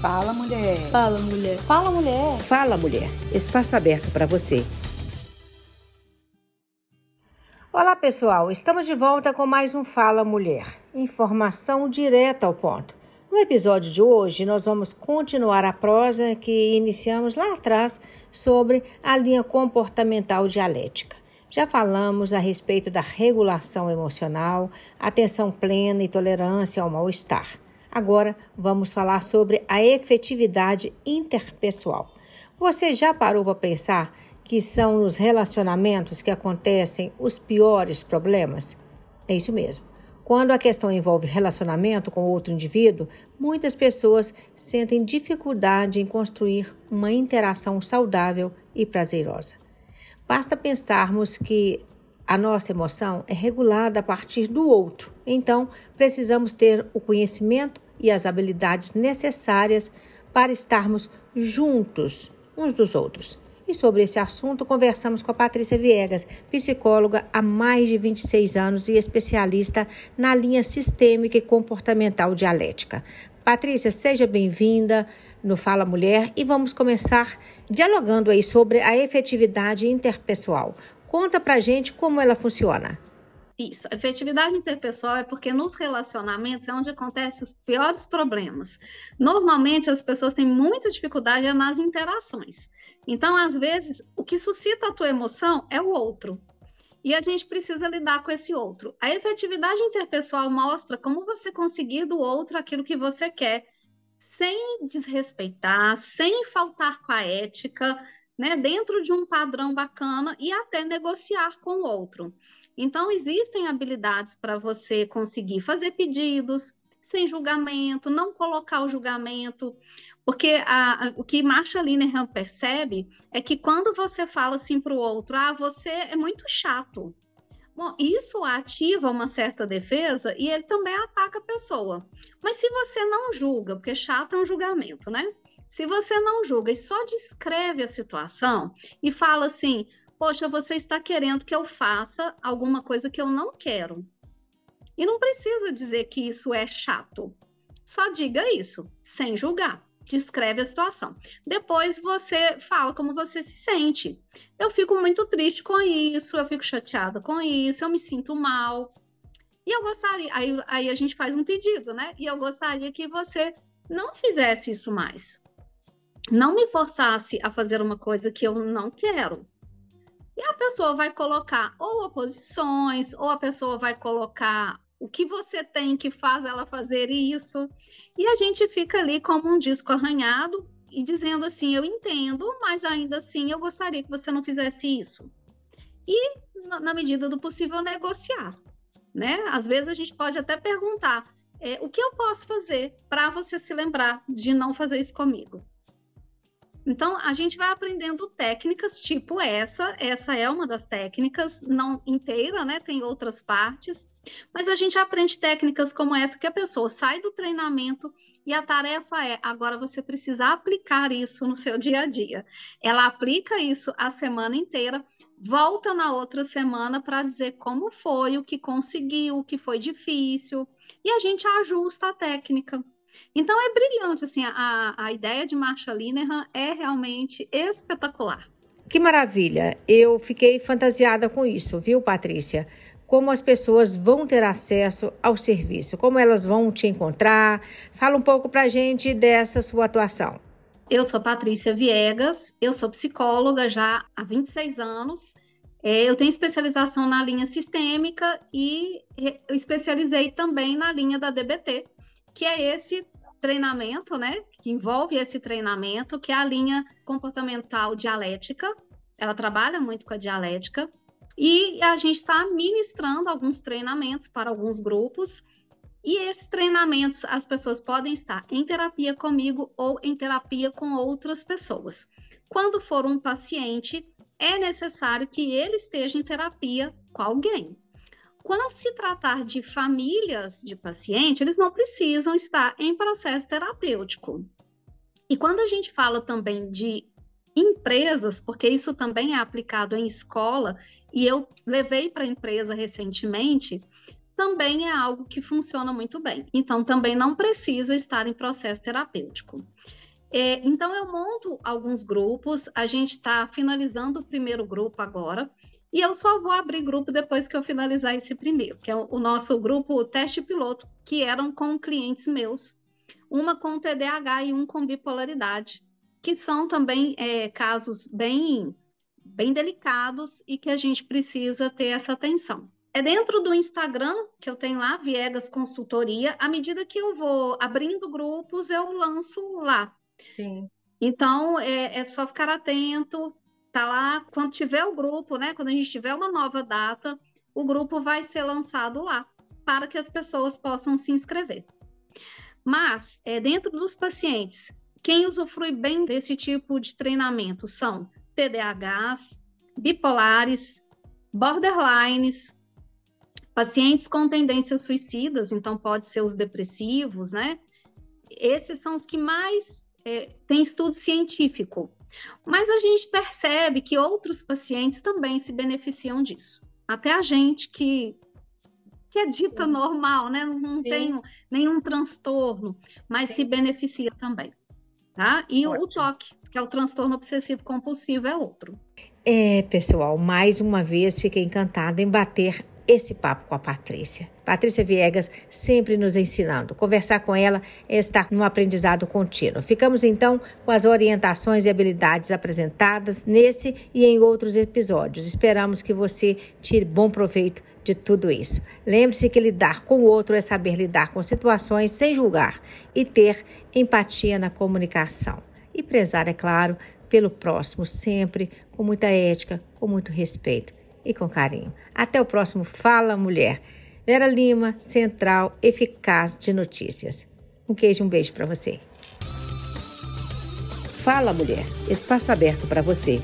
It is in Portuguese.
Fala, mulher. Fala, mulher. Fala, mulher. Fala, mulher. Espaço aberto para você. Olá, pessoal. Estamos de volta com mais um Fala Mulher. Informação direta ao ponto. No episódio de hoje, nós vamos continuar a prosa que iniciamos lá atrás sobre a linha comportamental dialética. Já falamos a respeito da regulação emocional, atenção plena e tolerância ao mal-estar. Agora vamos falar sobre a efetividade interpessoal. Você já parou para pensar que são nos relacionamentos que acontecem os piores problemas? É isso mesmo. Quando a questão envolve relacionamento com outro indivíduo, muitas pessoas sentem dificuldade em construir uma interação saudável e prazerosa. Basta pensarmos que a nossa emoção é regulada a partir do outro. Então, precisamos ter o conhecimento e as habilidades necessárias para estarmos juntos uns dos outros. E sobre esse assunto, conversamos com a Patrícia Viegas, psicóloga há mais de 26 anos e especialista na linha sistêmica e comportamental dialética. Patrícia, seja bem-vinda no Fala Mulher e vamos começar dialogando aí sobre a efetividade interpessoal. Conta pra gente como ela funciona. Isso, efetividade interpessoal é porque nos relacionamentos é onde acontecem os piores problemas. Normalmente as pessoas têm muita dificuldade nas interações. Então, às vezes, o que suscita a tua emoção é o outro. E a gente precisa lidar com esse outro. A efetividade interpessoal mostra como você conseguir do outro aquilo que você quer sem desrespeitar, sem faltar com a ética, né, dentro de um padrão bacana e até negociar com o outro. Então, existem habilidades para você conseguir fazer pedidos sem julgamento, não colocar o julgamento, porque a, a, o que Marsha Linehan percebe é que quando você fala assim para o outro, ah, você é muito chato, Bom, isso ativa uma certa defesa e ele também ataca a pessoa. Mas se você não julga, porque chato é um julgamento, né? Se você não julga e só descreve a situação e fala assim: Poxa, você está querendo que eu faça alguma coisa que eu não quero. E não precisa dizer que isso é chato. Só diga isso, sem julgar descreve a situação. Depois você fala como você se sente. Eu fico muito triste com isso, eu fico chateada com isso, eu me sinto mal. E eu gostaria, aí, aí a gente faz um pedido, né? E eu gostaria que você não fizesse isso mais. Não me forçasse a fazer uma coisa que eu não quero. E a pessoa vai colocar ou oposições, ou a pessoa vai colocar o que você tem que faz ela fazer isso. E a gente fica ali como um disco arranhado e dizendo assim: eu entendo, mas ainda assim eu gostaria que você não fizesse isso. E, na medida do possível, negociar. Né? Às vezes a gente pode até perguntar: é, o que eu posso fazer para você se lembrar de não fazer isso comigo? Então, a gente vai aprendendo técnicas tipo essa, essa é uma das técnicas, não inteira, né? Tem outras partes, mas a gente aprende técnicas como essa que a pessoa sai do treinamento e a tarefa é agora você precisa aplicar isso no seu dia a dia. Ela aplica isso a semana inteira, volta na outra semana para dizer como foi, o que conseguiu, o que foi difícil, e a gente ajusta a técnica. Então é brilhante, assim, a, a ideia de Marsha Linehan é realmente espetacular. Que maravilha! Eu fiquei fantasiada com isso, viu, Patrícia? Como as pessoas vão ter acesso ao serviço, como elas vão te encontrar. Fala um pouco pra gente dessa sua atuação. Eu sou Patrícia Viegas, eu sou psicóloga já há 26 anos. É, eu tenho especialização na linha sistêmica e eu especializei também na linha da DBT, que é esse treinamento, né? Que envolve esse treinamento, que é a linha comportamental dialética. Ela trabalha muito com a dialética. E a gente está ministrando alguns treinamentos para alguns grupos. E esses treinamentos, as pessoas podem estar em terapia comigo ou em terapia com outras pessoas. Quando for um paciente, é necessário que ele esteja em terapia com alguém. Quando se tratar de famílias de paciente, eles não precisam estar em processo terapêutico. E quando a gente fala também de empresas, porque isso também é aplicado em escola, e eu levei para a empresa recentemente, também é algo que funciona muito bem. Então, também não precisa estar em processo terapêutico. É, então, eu monto alguns grupos, a gente está finalizando o primeiro grupo agora, e eu só vou abrir grupo depois que eu finalizar esse primeiro, que é o, nosso grupo teste piloto, que eram com clientes meus, uma com TDAH e um com bipolaridade, que são também é, casos bem, bem delicados e que a gente precisa ter essa atenção. É dentro do Instagram que eu tenho lá, Viegas Consultoria. À medida que eu vou abrindo grupos, eu lanço lá. Sim. Então, é, é só ficar atento, tá lá. Quando tiver o grupo, né? Quando a gente tiver uma nova data, o grupo vai ser lançado lá para que as pessoas possam se inscrever. Mas, é, dentro dos pacientes, quem usufrui bem desse tipo de treinamento são TDAHs, bipolares, borderlines, pacientes com tendências suicidas, então pode ser os depressivos, né? Esses são os que mais é, têm estudo científico. Mas a gente percebe que outros pacientes também se beneficiam disso. Até a gente que, que é dita Sim. normal, né? Não, não tem nenhum transtorno, mas Sim. se beneficia também. Tá? E Ótimo. o toque, que é o transtorno obsessivo compulsivo, é outro. É, pessoal, mais uma vez fiquei encantada em bater esse papo com a Patrícia. Patrícia Viegas sempre nos ensinando. Conversar com ela é estar num aprendizado contínuo. Ficamos então com as orientações e habilidades apresentadas nesse e em outros episódios. Esperamos que você tire bom proveito de tudo isso. Lembre-se que lidar com o outro é saber lidar com situações sem julgar e ter empatia na comunicação. E prezar, é claro, pelo próximo, sempre com muita ética, com muito respeito e com carinho. Até o próximo Fala Mulher. Vera Lima, Central Eficaz de Notícias. Um queijo, um beijo para você. Fala Mulher, espaço aberto para você